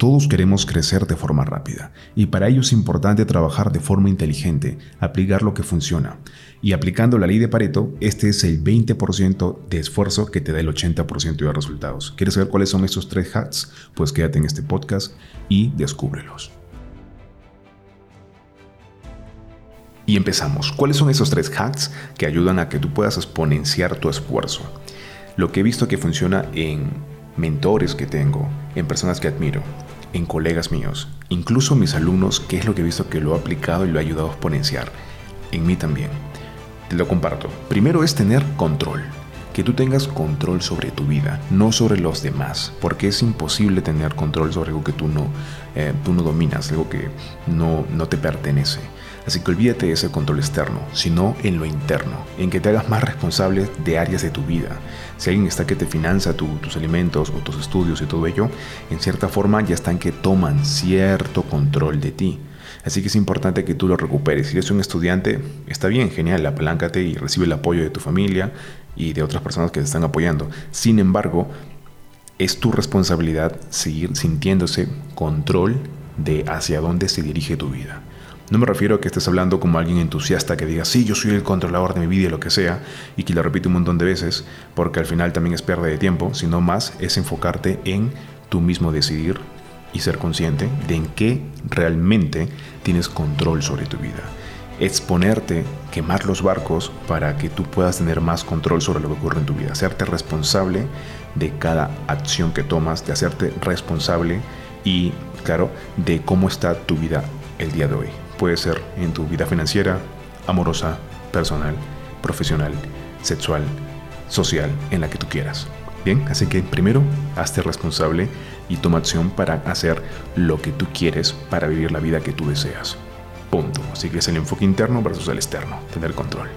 Todos queremos crecer de forma rápida y para ello es importante trabajar de forma inteligente, aplicar lo que funciona. Y aplicando la ley de Pareto, este es el 20% de esfuerzo que te da el 80% de resultados. ¿Quieres saber cuáles son estos tres hacks? Pues quédate en este podcast y descúbrelos. Y empezamos. ¿Cuáles son esos tres hacks que ayudan a que tú puedas exponenciar tu esfuerzo? Lo que he visto que funciona en mentores que tengo, en personas que admiro, en colegas míos, incluso mis alumnos, que es lo que he visto que lo ha aplicado y lo ha ayudado a exponenciar. En mí también. Te lo comparto. Primero es tener control. Que tú tengas control sobre tu vida, no sobre los demás, porque es imposible tener control sobre algo que tú no, eh, tú no dominas, algo que no, no te pertenece. Así que olvídate de ese control externo, sino en lo interno, en que te hagas más responsable de áreas de tu vida. Si alguien está que te financia tus alimentos o tus estudios y todo ello, en cierta forma ya están que toman cierto control de ti. Así que es importante que tú lo recuperes. Si eres un estudiante, está bien, genial, apláncate y recibe el apoyo de tu familia y de otras personas que te están apoyando. Sin embargo, es tu responsabilidad seguir sintiéndose control de hacia dónde se dirige tu vida. No me refiero a que estés hablando como alguien entusiasta que diga, sí, yo soy el controlador de mi vida y lo que sea, y que lo repite un montón de veces, porque al final también es pérdida de tiempo, sino más es enfocarte en tú mismo decidir y ser consciente de en qué realmente tienes control sobre tu vida. Exponerte, quemar los barcos para que tú puedas tener más control sobre lo que ocurre en tu vida. Hacerte responsable de cada acción que tomas, de hacerte responsable y, claro, de cómo está tu vida el día de hoy. Puede ser en tu vida financiera, amorosa, personal, profesional, sexual, social, en la que tú quieras. Bien, así que primero, hazte responsable y toma acción para hacer lo que tú quieres para vivir la vida que tú deseas. Punto. Así que es el enfoque interno versus el externo, tener control.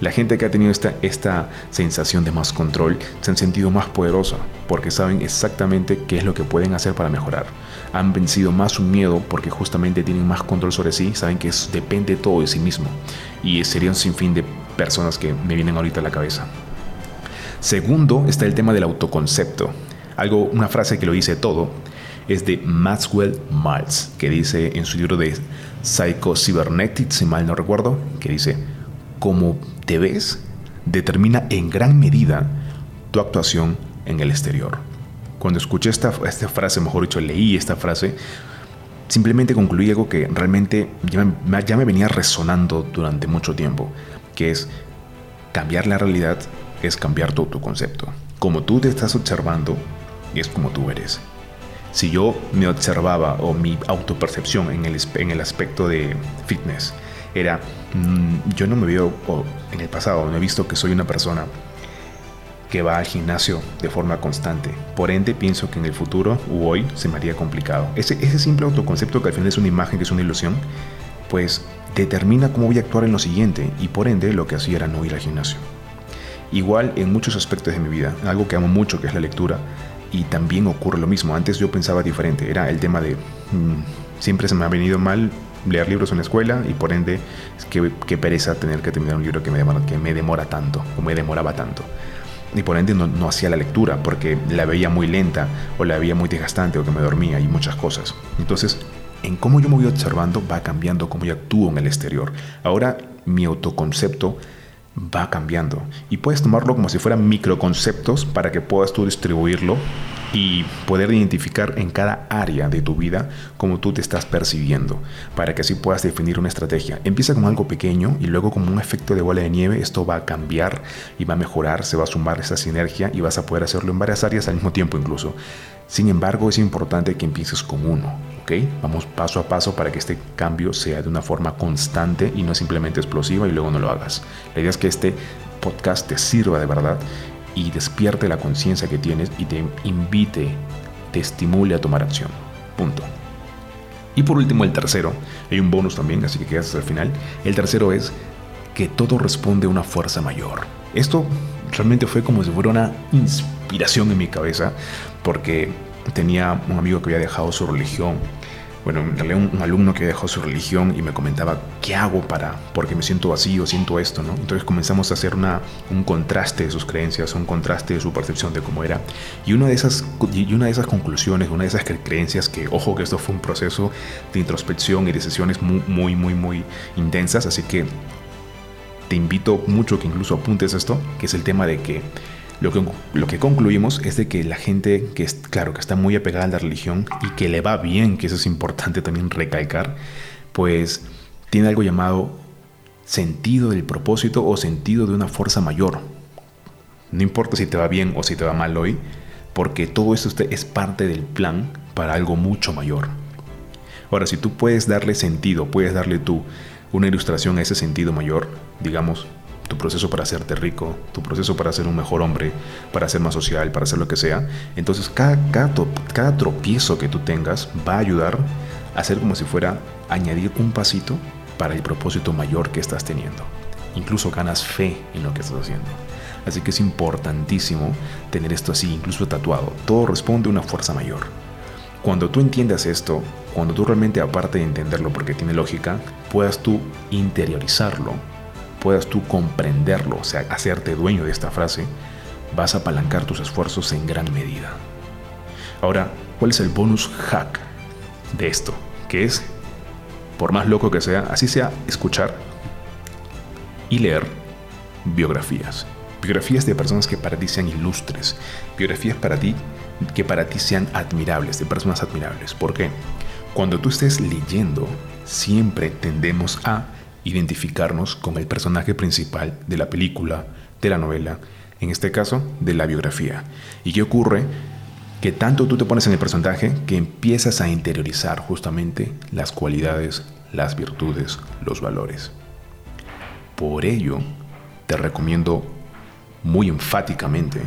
La gente que ha tenido esta, esta sensación de más control se han sentido más poderosa porque saben exactamente qué es lo que pueden hacer para mejorar. Han vencido más su miedo porque justamente tienen más control sobre sí, saben que depende todo de sí mismo. Y sería un sinfín de personas que me vienen ahorita a la cabeza. Segundo está el tema del autoconcepto. Algo, una frase que lo dice todo es de Maxwell Maltz, que dice en su libro de Psycho Cybernetics, si mal no recuerdo, que dice, como te ves determina en gran medida tu actuación en el exterior. Cuando escuché esta, esta frase, mejor dicho, leí esta frase, simplemente concluí algo que realmente ya me, ya me venía resonando durante mucho tiempo, que es cambiar la realidad es cambiar tu concepto. Como tú te estás observando, es como tú eres. Si yo me observaba o mi autopercepción en el, en el aspecto de fitness era, mm, yo no me veo, o en el pasado no he visto que soy una persona que va al gimnasio de forma constante. Por ende, pienso que en el futuro u hoy se me haría complicado. Ese, ese simple autoconcepto que al final es una imagen, que es una ilusión, pues determina cómo voy a actuar en lo siguiente y por ende lo que hacía era no ir al gimnasio. Igual en muchos aspectos de mi vida, algo que amo mucho que es la lectura, y también ocurre lo mismo. Antes yo pensaba diferente, era el tema de mm, siempre se me ha venido mal leer libros en la escuela y por ende qué, pereza tener que terminar un libro que me, demora, que me demora tanto o me demoraba tanto. Y por ende no, no hacía la lectura porque la veía muy lenta o la veía muy desgastante o que me dormía y muchas cosas. Entonces, en cómo yo me voy observando va cambiando cómo yo actúo en el exterior. Ahora mi autoconcepto va cambiando. Y puedes tomarlo como si fueran microconceptos para que puedas tú distribuirlo y poder identificar en cada área de tu vida cómo tú te estás percibiendo, para que así puedas definir una estrategia. Empieza con algo pequeño y luego como un efecto de bola de nieve, esto va a cambiar y va a mejorar, se va a sumar esa sinergia y vas a poder hacerlo en varias áreas al mismo tiempo incluso. Sin embargo, es importante que empieces con uno, ¿ok? Vamos paso a paso para que este cambio sea de una forma constante y no simplemente explosiva y luego no lo hagas. La idea es que este podcast te sirva de verdad y despierte la conciencia que tienes y te invite, te estimule a tomar acción. Punto. Y por último, el tercero, hay un bonus también, así que quedas hasta el final. El tercero es que todo responde a una fuerza mayor. Esto realmente fue como si fuera una inspiración en mi cabeza, porque tenía un amigo que había dejado su religión bueno, un, un, alumno que dejó su religión y me comentaba, ¿qué hago para, porque me siento vacío, siento esto, ¿no? Entonces comenzamos a hacer una, un contraste de sus creencias, un contraste de su percepción de cómo era. Y una de esas, y una de esas conclusiones, una de esas creencias que, ojo, que esto fue un proceso de introspección y de sesiones muy, muy, muy, muy intensas, así que te invito mucho que incluso apuntes esto, que es el tema de que lo que, lo que concluimos es de que la gente que es, claro, que está muy apegada a la religión y que le va bien, que eso es importante también recalcar, pues tiene algo llamado sentido del propósito o sentido de una fuerza mayor. No importa si te va bien o si te va mal hoy, porque todo esto es parte del plan para algo mucho mayor. Ahora, si tú puedes darle sentido, puedes darle tú una ilustración a ese sentido mayor, digamos, tu proceso para hacerte rico, tu proceso para ser un mejor hombre, para ser más social, para hacer lo que sea. Entonces cada, cada, tropiezo que tú tengas va a ayudar a hacer como si fuera añadir un pasito para el propósito mayor que estás teniendo. Incluso ganas fe en lo que estás haciendo. Así que es importantísimo tener esto así, incluso tatuado. Todo responde a una fuerza mayor. Cuando tú entiendas esto, cuando tú realmente aparte de entenderlo porque tiene lógica, puedas tú interiorizarlo puedas tú comprenderlo, o sea, hacerte dueño de esta frase, vas a apalancar tus esfuerzos en gran medida. Ahora, ¿cuál es el bonus hack de esto? Que es, por más loco que sea, así sea escuchar y leer biografías. Biografías de personas que para ti sean ilustres. Biografías para ti que para ti sean admirables, de personas admirables. ¿Por qué? Cuando tú estés leyendo, siempre tendemos a identificarnos con el personaje principal de la película, de la novela, en este caso de la biografía. ¿Y qué ocurre? Que tanto tú te pones en el personaje que empiezas a interiorizar justamente las cualidades, las virtudes, los valores. Por ello, te recomiendo muy enfáticamente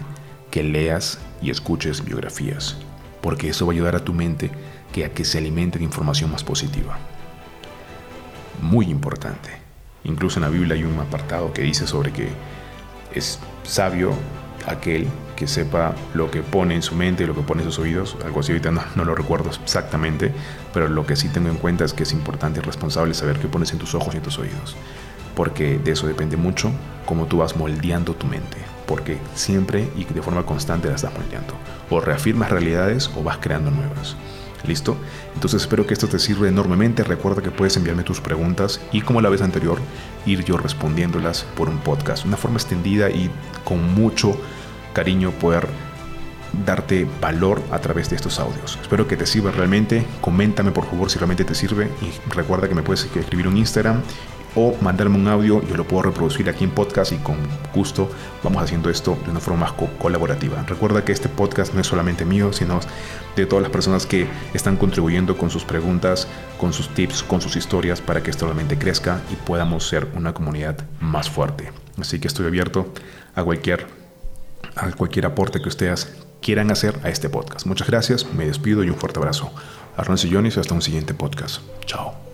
que leas y escuches biografías, porque eso va a ayudar a tu mente que a que se alimente de información más positiva muy importante. Incluso en la Biblia hay un apartado que dice sobre que es sabio aquel que sepa lo que pone en su mente y lo que pone en sus oídos. Algo así ahorita no, lo recuerdo exactamente, pero lo que sí tengo en cuenta es que es importante y responsable saber qué pones en tus ojos y en tus oídos. Porque de eso depende mucho cómo tú vas moldeando tu mente. Porque siempre y de forma constante la estás moldeando. O reafirmas realidades o vas creando nuevas. ¿Listo? Entonces espero que esto te sirva enormemente. Recuerda que puedes enviarme tus preguntas y como la vez anterior, ir yo respondiéndolas por un podcast. Una forma extendida y con mucho cariño poder darte valor a través de estos audios. Espero que te sirva realmente. Coméntame por favor si realmente te sirve y recuerda que me puedes escribir un Instagram o mandarme un audio, yo lo puedo reproducir aquí en podcast y con gusto vamos haciendo esto de una forma más colaborativa. Recuerda que este podcast no es solamente mío, sino de todas las personas que están contribuyendo con sus preguntas, con sus tips, con sus historias para que esto realmente crezca y podamos ser una comunidad más fuerte. Así que estoy abierto a cualquier, a cualquier aporte que ustedes quieran hacer a este podcast. Muchas gracias, me despido y un fuerte abrazo. Arnold Sillones, hasta un siguiente podcast. Chao.